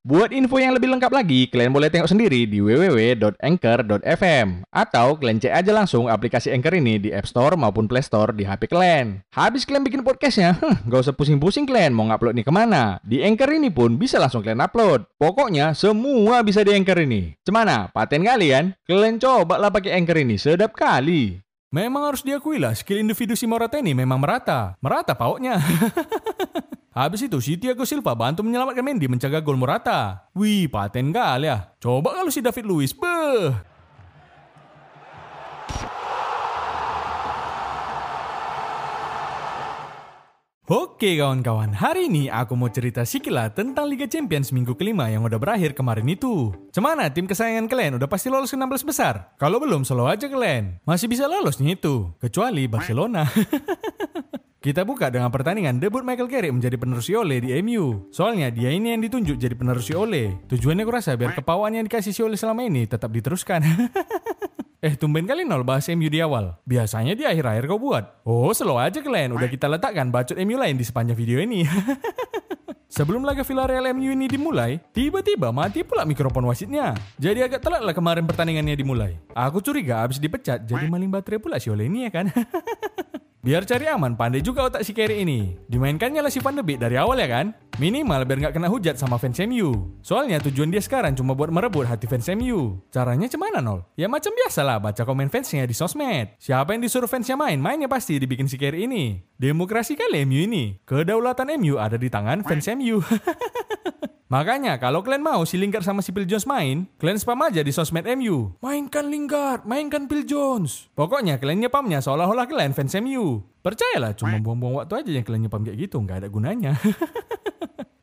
Buat info yang lebih lengkap lagi, kalian boleh tengok sendiri di www.anchor.fm atau kalian cek aja langsung aplikasi Anchor ini di App Store maupun Play Store di HP kalian. Habis kalian bikin podcastnya, huh, gak usah pusing-pusing kalian mau ngupload nih ke mana. Di Anchor ini pun bisa langsung kalian upload. Pokoknya semua bisa di Anchor ini. Cemana? Paten kalian? Kalian coba lah pakai Anchor ini, sedap kali. Memang harus diakui lah, skill individu si Morata ini memang merata. Merata pauknya. Habis itu si Thiago Silva bantu menyelamatkan Mendy menjaga gol Morata. Wih, paten kali ya. Coba kalau si David Luiz, beh. Oke kawan-kawan, hari ini aku mau cerita sikila tentang Liga Champions minggu kelima yang udah berakhir kemarin itu. Cemana tim kesayangan kalian udah pasti lolos ke 16 besar? Kalau belum, selalu aja kalian. Masih bisa lolos nih itu, kecuali Barcelona. Kita buka dengan pertandingan debut Michael Carrick menjadi penerus Ole di MU. Soalnya dia ini yang ditunjuk jadi penerus Ole. Tujuannya kurasa biar kepawaan yang dikasih si Ole selama ini tetap diteruskan. eh tumben kali nol bahas MU di awal. Biasanya di akhir-akhir kau buat. Oh slow aja kalian, udah kita letakkan bacot MU lain di sepanjang video ini. Sebelum laga Villarreal MU ini dimulai, tiba-tiba mati pula mikrofon wasitnya. Jadi agak telat lah kemarin pertandingannya dimulai. Aku curiga abis dipecat, jadi maling baterai pula si Ole ini ya kan. Biar cari aman, pandai juga otak si Kerry ini. Dimainkannya lah si Van de Beek dari awal ya kan? Minimal biar nggak kena hujat sama fans MU. Soalnya tujuan dia sekarang cuma buat merebut hati fans MU. Caranya cemana nol? Ya macam biasa lah baca komen fansnya di sosmed. Siapa yang disuruh fansnya main, mainnya pasti dibikin si Kerry ini. Demokrasi kali MU ini. Kedaulatan MU ada di tangan fans MU. Makanya kalau kalian mau si Lingard sama si Phil Jones main, kalian spam aja di sosmed MU. Mainkan Lingard, mainkan Phil Jones. Pokoknya kalian nyepamnya seolah-olah kalian fans MU. Percayalah, cuma buang-buang waktu aja yang kalian nyepam kayak gitu, nggak ada gunanya.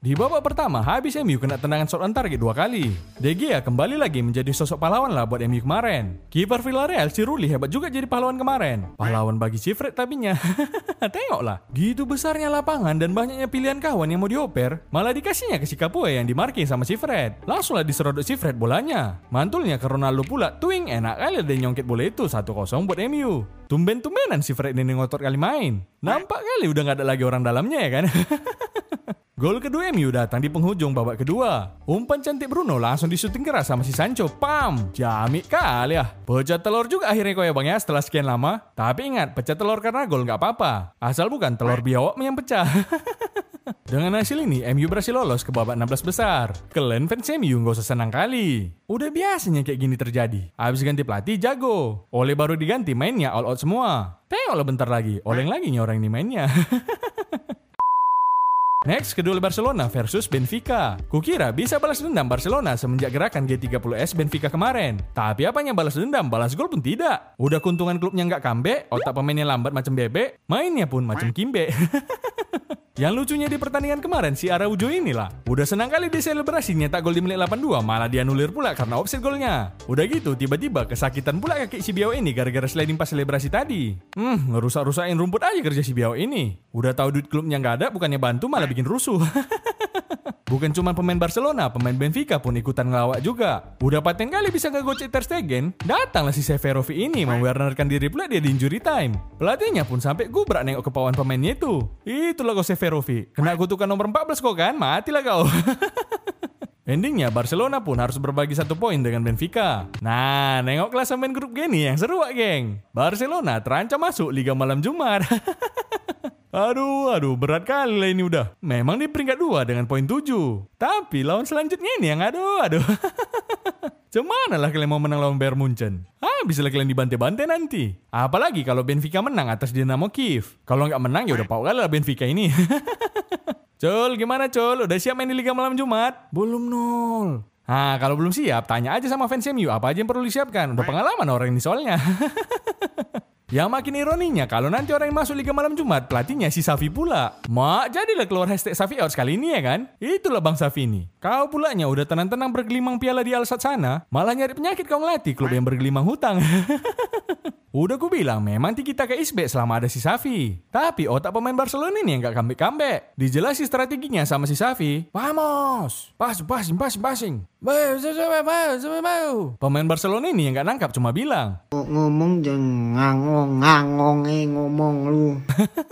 Di babak pertama, habis MU kena tendangan shot on target dua kali. De Gea kembali lagi menjadi sosok pahlawan lah buat MU kemarin. Kiper Villarreal si Ruli hebat juga jadi pahlawan kemarin. Pahlawan bagi si Fred tapinya. Tengoklah, gitu besarnya lapangan dan banyaknya pilihan kawan yang mau dioper, malah dikasihnya ke si Capoe yang dimarking sama si Fred. Langsunglah diserodot si Fred bolanya. Mantulnya ke Ronaldo pula, twing enak kali ada nyongket bola itu 1-0 buat MU. Tumben-tumbenan si Fred ini ngotot kali main. Nampak kali udah gak ada lagi orang dalamnya ya kan? Gol kedua MU datang di penghujung babak kedua. Umpan cantik Bruno langsung disuting keras sama si Sancho. Pam! Jamik kali ya. Pecah telur juga akhirnya kau ya bang ya setelah sekian lama. Tapi ingat, pecah telur karena gol nggak apa-apa. Asal bukan telur biawak yang pecah. Dengan hasil ini, MU berhasil lolos ke babak 16 besar. Kalian fans MU nggak usah senang kali. Udah biasanya kayak gini terjadi. Abis ganti pelatih, jago. Oleh baru diganti, mainnya all out semua. Tengoklah bentar lagi, oleng lagi nih orang ini mainnya. Next, kedua Barcelona versus Benfica. Kukira bisa balas dendam Barcelona semenjak gerakan G30S Benfica kemarin. Tapi apanya balas dendam, balas gol pun tidak. Udah keuntungan klubnya nggak comeback, otak pemainnya lambat macam bebek, mainnya pun macam kimbe. Yang lucunya di pertandingan kemarin si Araujo inilah. Udah senang kali dia selebrasi nyetak gol di menit 82 malah dia nulir pula karena offset golnya. Udah gitu tiba-tiba kesakitan pula kaki si Biao ini gara-gara sliding pas selebrasi tadi. Hmm, ngerusak-rusakin rumput aja kerja si Biao ini. Udah tahu duit klubnya nggak ada bukannya bantu malah bikin rusuh. Bukan cuma pemain Barcelona, pemain Benfica pun ikutan ngelawak juga. Udah paten kali bisa ngegocek Ter Stegen, datanglah si Severovic ini mewarnarkan diri pula dia di injury time. Pelatihnya pun sampai gubrak nengok kepauan pemainnya itu. Itulah kau Severovic. Kena kutukan nomor 14 kok kan, matilah kau. Endingnya Barcelona pun harus berbagi satu poin dengan Benfica. Nah, nengok klasemen grup gini yang seru geng. Barcelona terancam masuk Liga Malam Jumat. Aduh, aduh, berat kali lah ini udah. Memang di peringkat 2 dengan poin 7. Tapi lawan selanjutnya ini yang aduh, aduh. Cemana lah kalian mau menang lawan Bayern Munchen? Ah, bisa lah kalian dibantai-bantai nanti. Apalagi kalau Benfica menang atas Dinamo Kiev. Kalau nggak menang ya udah pau lah Benfica ini. Col, gimana Col? Udah siap main di Liga Malam Jumat? Belum nol. Nah, kalau belum siap, tanya aja sama fans MU apa aja yang perlu disiapkan. Udah pengalaman orang ini soalnya. Yang makin ironinya kalau nanti orang yang masuk Liga Malam Jumat pelatihnya si Safi pula. Mak, jadilah keluar hashtag Safi out sekali ini ya kan? Itulah Bang Safi ini. Kau pulanya udah tenang-tenang bergelimang piala di Alsat sana, malah nyari penyakit kau ngelatih klub yang bergelimang hutang. Udah ku bilang memang kita ke Isbe selama ada si Safi. Tapi otak pemain Barcelona ini yang gak comeback-comeback. Dijelasi strateginya sama si Safi. Vamos! Pas, passing, passing, passing. Pemain Barcelona ini yang gak nangkap cuma bilang. ngomong jangan ngangong ngangong ngomong lu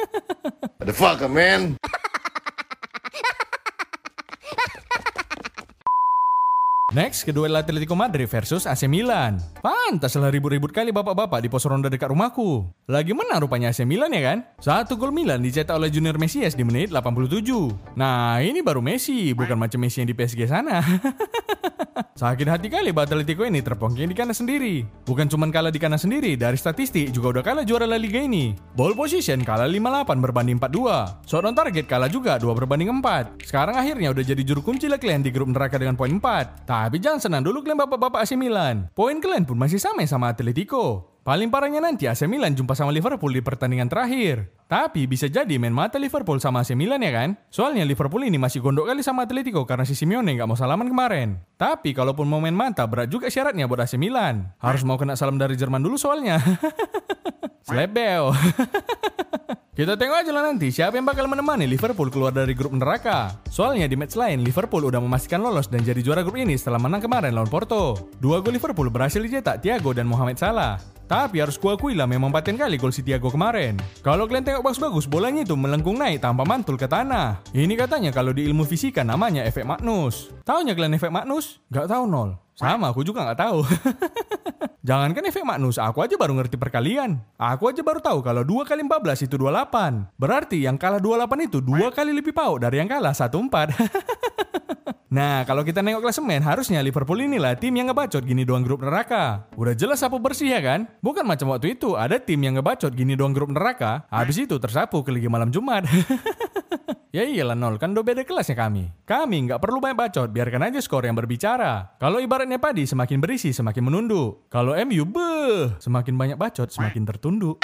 the fuck, man? Next, kedua Atletico Madrid versus AC Milan. Pantaslah ribut-ribut kali bapak-bapak di pos ronda dekat rumahku. Lagi menang rupanya AC Milan ya kan? Satu gol Milan dicetak oleh Junior Mesias di menit 87. Nah, ini baru Messi, bukan macam Messi yang di PSG sana. Sakit hati kali Pak Atletico ini terpongking di kanan sendiri. Bukan cuma kalah di kanan sendiri, dari statistik juga udah kalah juara La Liga ini. Ball position kalah 58 berbanding 42. Shot on target kalah juga 2 berbanding 4. Sekarang akhirnya udah jadi juru kunci lah kalian di grup neraka dengan poin 4. Tapi jangan senang dulu kalian bapak-bapak AC Milan. Poin kalian pun masih sama sama Atletico. Paling parahnya nanti AC Milan jumpa sama Liverpool di pertandingan terakhir. Tapi bisa jadi main mata Liverpool sama AC Milan ya kan? Soalnya Liverpool ini masih gondok kali sama Atletico karena si Simeone nggak mau salaman kemarin. Tapi kalaupun mau main mata berat juga syaratnya buat AC Milan. Harus mau kena salam dari Jerman dulu soalnya. Slebeo. Kita tengok aja lah nanti siapa yang bakal menemani Liverpool keluar dari grup neraka. Soalnya di match lain Liverpool udah memastikan lolos dan jadi juara grup ini setelah menang kemarin lawan Porto. Dua gol Liverpool berhasil dicetak Thiago dan Mohamed Salah. Tapi harus kuakui lah memang paten kali gol si Thiago kemarin. Kalau kalian tengok bagus-bagus, bolanya itu melengkung naik tanpa mantul ke tanah. Ini katanya kalau di ilmu fisika namanya efek Magnus. Taunya kalian efek Magnus? Gak tahu nol. Sama, aku juga gak tahu. Jangankan efek Magnus, aku aja baru ngerti perkalian. Aku aja baru tahu kalau 2 kali 14 itu 28. Berarti yang kalah 28 itu dua kali lebih pauk dari yang kalah 14. Nah, kalau kita nengok klasemen, harusnya Liverpool inilah tim yang ngebacot gini doang grup neraka. Udah jelas sapu bersih ya kan? Bukan macam waktu itu, ada tim yang ngebacot gini doang grup neraka, habis itu tersapu ke Liga Malam Jumat. ya iyalah nol, kan udah beda kelasnya kami. Kami nggak perlu banyak bacot, biarkan aja skor yang berbicara. Kalau ibaratnya padi, semakin berisi, semakin menunduk. Kalau MU, beh, semakin banyak bacot, semakin tertunduk.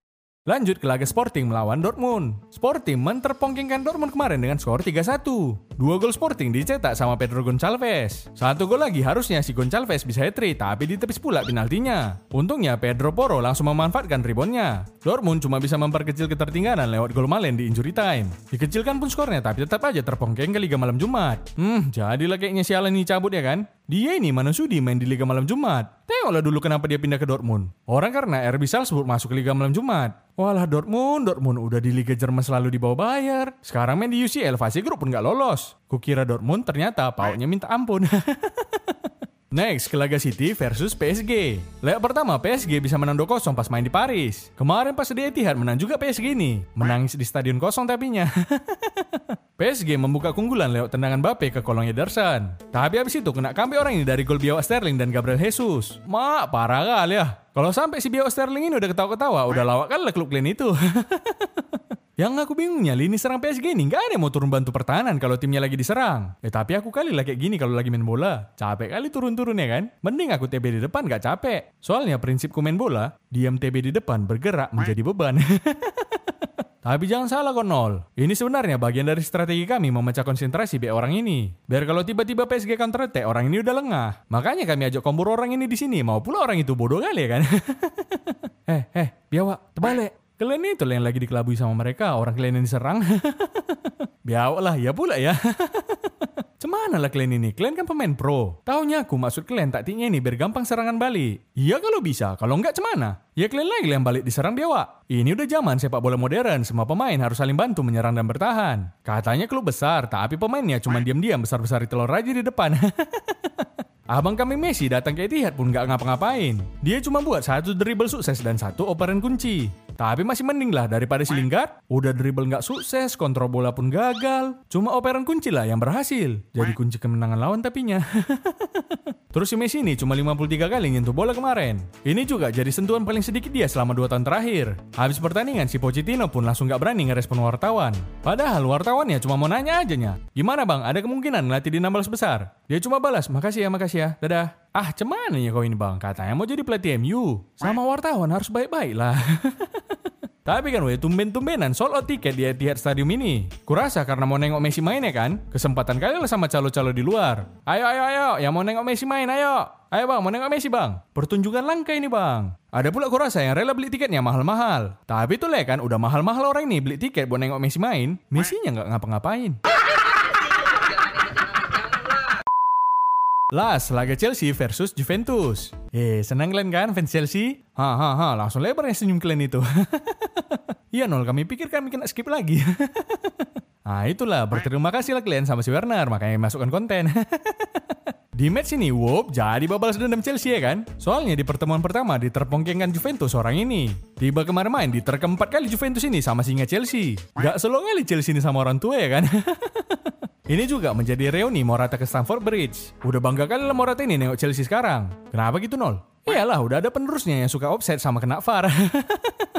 Lanjut ke laga Sporting melawan Dortmund. Sporting menterpongkingkan Dortmund kemarin dengan skor 3-1. Dua gol Sporting dicetak sama Pedro Gonçalves. Satu gol lagi harusnya si Gonçalves bisa hat-trick, tapi ditepis pula penaltinya. Untungnya Pedro Porro langsung memanfaatkan reboundnya. Dortmund cuma bisa memperkecil ketertinggalan lewat gol Malen di injury time. Dikecilkan pun skornya, tapi tetap aja terpongkeng ke Liga Malam Jumat. Hmm, jadilah kayaknya si Alan ini cabut ya kan? Dia ini mana sudi main di Liga Malam Jumat. Tengoklah dulu kenapa dia pindah ke Dortmund. Orang karena RB Salzburg masuk ke Liga Malam Jumat. Walah Dortmund, Dortmund udah di Liga Jerman selalu di bawah bayar. Sekarang main di UCL fase grup pun nggak lolos. Kukira Dortmund ternyata pautnya minta ampun. Next, ke laga City versus PSG. Leg pertama PSG bisa menang 2-0 pas main di Paris. Kemarin pas di Etihad menang juga PSG ini. Menangis di stadion kosong tapinya. PSG membuka keunggulan lewat tendangan Bape ke kolong Ederson. Tapi habis itu kena kambi orang ini dari gol biawak Sterling dan Gabriel Jesus. Mak, parah kali ya. Kalau sampai si biawak Sterling ini udah ketawa-ketawa, udah lawak kan lah klub kalian itu. Yang aku bingungnya lini serang PSG ini nggak ada yang mau turun bantu pertahanan kalau timnya lagi diserang. Eh tapi aku kali lah kayak gini kalau lagi main bola. Capek kali turun-turun ya kan? Mending aku TB di depan nggak capek. Soalnya prinsipku main bola, diam TB di depan bergerak menjadi beban. Tapi jangan salah kok nol. Ini sebenarnya bagian dari strategi kami memecah konsentrasi B orang ini. Biar kalau tiba-tiba PSG counter attack orang ini udah lengah. Makanya kami ajak kompor orang ini di sini. Mau pula orang itu bodoh kali ya kan? eh, eh, biawak, terbalik. Kalian itu yang lagi dikelabui sama mereka, orang kalian yang diserang. biawak lah, ya pula ya. Cemana lah kalian ini? Kalian kan pemain pro. Taunya aku maksud kalian taktiknya ini biar gampang serangan balik. Iya kalau bisa, kalau enggak cemana? Ya kalian lagi yang balik diserang biawak. Ini udah zaman sepak bola modern, semua pemain harus saling bantu menyerang dan bertahan. Katanya klub besar, tapi pemainnya cuma diam-diam besar-besar telur aja di depan. Abang kami Messi datang ke Etihad pun gak ngapa-ngapain. Dia cuma buat satu dribble sukses dan satu operan kunci. Tapi masih mending lah daripada si Lingard. Udah dribble gak sukses, kontrol bola pun gagal. Cuma operan kunci lah yang berhasil. Jadi kunci kemenangan lawan tapinya. Terus si Messi ini cuma 53 kali nyentuh bola kemarin. Ini juga jadi sentuhan paling sedikit dia selama 2 tahun terakhir. Habis pertandingan si Pochettino pun langsung gak berani ngerespon wartawan. Padahal wartawannya cuma mau nanya aja nya. Gimana bang, ada kemungkinan ngelatih di 16 besar? Dia cuma balas, makasih ya, makasih ya, dadah. Ah, cemana ya kau ini bang? Katanya mau jadi pelatih MU. Sama wartawan harus baik-baik lah. Tapi kan weh, tumben-tumbenan sold tiket di Etihad Stadium ini. Kurasa karena mau nengok Messi main ya kan? Kesempatan kali lah sama calo-calo di luar. Ayo, ayo, ayo, yang mau nengok Messi main, ayo. Ayo bang, mau nengok Messi bang. Pertunjukan langka ini bang. Ada pula kurasa yang rela beli tiketnya mahal-mahal. Tapi tuh lah kan, udah mahal-mahal orang ini beli tiket buat nengok Messi main. Messi-nya nggak ngapa-ngapain. Las, laga Chelsea versus Juventus. Eh, senang kalian kan fans Chelsea? Ha ha ha, langsung lebarnya senyum kalian itu. Iya nol, kami pikir kami kena skip lagi. nah itulah, berterima kasih lah kalian sama si Werner, makanya masukkan konten. Di match ini, Wop jadi babalas dendam Chelsea ya kan? Soalnya di pertemuan pertama diterpongkengkan Juventus orang ini. Tiba kemarin main diterkem empat kali Juventus ini sama singa Chelsea. Gak selo kali Chelsea ini sama orang tua ya kan? Ini juga menjadi reuni Morata ke Stamford Bridge. Udah bangga kali lah Morata ini nengok Chelsea sekarang. Kenapa gitu nol? Iyalah udah ada penerusnya yang suka offset sama kena VAR.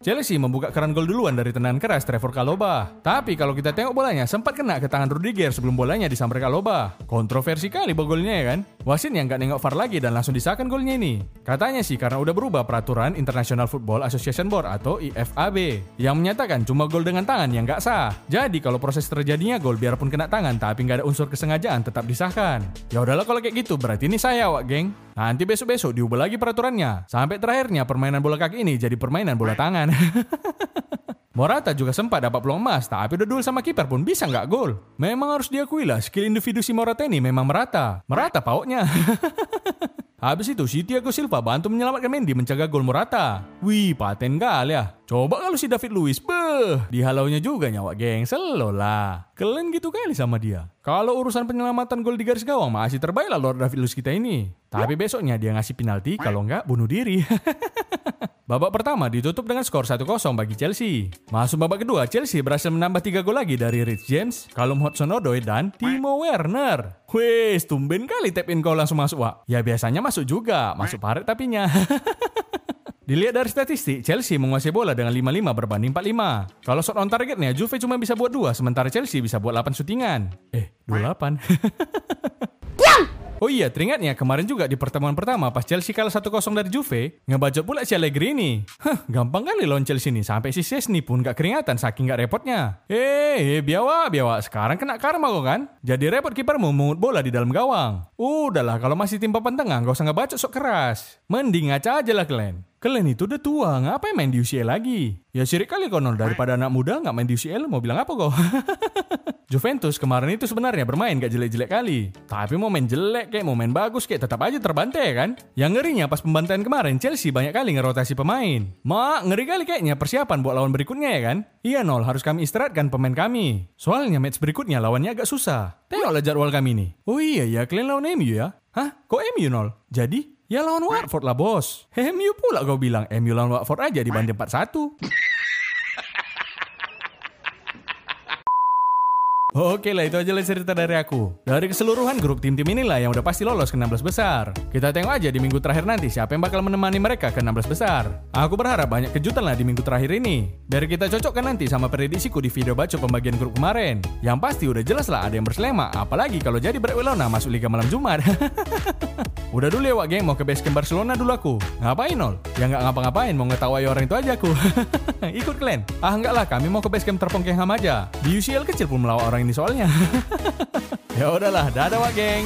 Chelsea membuka keran gol duluan dari tendangan keras Trevor Kaloba. Tapi kalau kita tengok bolanya sempat kena ke tangan Rudiger sebelum bolanya disambar Kaloba. Kontroversi kali golnya ya kan? Wasit yang nggak nengok VAR lagi dan langsung disahkan golnya ini. Katanya sih karena udah berubah peraturan International Football Association Board atau IFAB yang menyatakan cuma gol dengan tangan yang nggak sah. Jadi kalau proses terjadinya gol biarpun kena tangan tapi nggak ada unsur kesengajaan tetap disahkan. Ya udahlah kalau kayak gitu berarti ini saya wak geng. Nanti besok-besok diubah lagi peraturannya. Sampai terakhirnya permainan bola kaki ini jadi permainan bola tangan. Morata juga sempat dapat peluang emas, tapi udah duel sama kiper pun bisa nggak gol. Memang harus diakui lah, skill individu si Morata ini memang merata. Merata pautnya. Habis itu si Thiago Silva bantu menyelamatkan Mendy mencegah gol Morata. Wih, paten kali ya. Coba kalau si David Luiz, beh, dihalaunya juga nyawa geng, selo lah. Kalian gitu kali sama dia. Kalau urusan penyelamatan gol di garis gawang masih terbaik lah Lord David Luiz kita ini. Tapi besoknya dia ngasih penalti, kalau nggak bunuh diri. Babak pertama ditutup dengan skor 1-0 bagi Chelsea. Masuk babak kedua, Chelsea berhasil menambah 3 gol lagi dari Rich James, Callum Hudson-Odoi, dan Timo Werner. Wes, tumben kali tap in kau langsung masuk, Wak. Ya biasanya masuk juga, masuk paret tapinya. Dilihat dari statistik, Chelsea menguasai bola dengan 5-5 berbanding 4-5. Kalau shot on targetnya, Juve cuma bisa buat 2, sementara Chelsea bisa buat 8 syutingan. Eh, 28. Oh iya, teringatnya kemarin juga di pertemuan pertama pas Chelsea kalah 1-0 dari Juve, ngebajot pula si Allegri ini. Hah, gampang kali lawan Chelsea ini, sampai si Sesni pun gak keringatan saking gak repotnya. Eh, eh, biawa, biawa, sekarang kena karma kok kan? Jadi repot kipermu mengut bola di dalam gawang. Udahlah, kalau masih tim papan tengah, gak usah ngebacot sok keras. Mending ngaca aja lah kalian. Kalian itu udah tua, ngapain main di UCL lagi? Ya sirik kali konon, daripada anak muda nggak main di UCL, mau bilang apa kok? Juventus kemarin itu sebenarnya bermain gak jelek-jelek kali. Tapi mau main jelek kayak mau main bagus kayak tetap aja terbantai kan? Yang ngerinya pas pembantaian kemarin Chelsea banyak kali ngerotasi pemain. Mak, ngeri kali kayaknya persiapan buat lawan berikutnya ya kan? Iya nol, harus kami istirahatkan pemain kami. Soalnya match berikutnya lawannya agak susah. Tengoklah jadwal kami nih. Oh iya ya, kalian lawan MU ya? Hah? Kok MU nol? Jadi? Ya lawan Watford lah bos. MU pula kau bilang. MU lawan Watford aja dibanding 4-1. Oke lah itu aja lah cerita dari aku. Dari keseluruhan grup tim-tim inilah yang udah pasti lolos ke 16 besar. Kita tengok aja di minggu terakhir nanti siapa yang bakal menemani mereka ke 16 besar. Aku berharap banyak kejutan lah di minggu terakhir ini. Dari kita cocokkan nanti sama prediksiku di video baca pembagian grup kemarin. Yang pasti udah jelas lah ada yang berselema, apalagi kalau jadi Brek Wilona masuk Liga Malam Jumat. udah dulu ya Wak geng, mau ke basecamp Barcelona dulu aku. Ngapain nol? Ya nggak ngapa-ngapain, mau ngetawai orang itu aja aku. Ikut kalian? Ah enggak lah, kami mau ke basecamp Terpongkengham aja. Di UCL kecil pun melawak orang ini soalnya. ya udahlah, dadah Wak geng.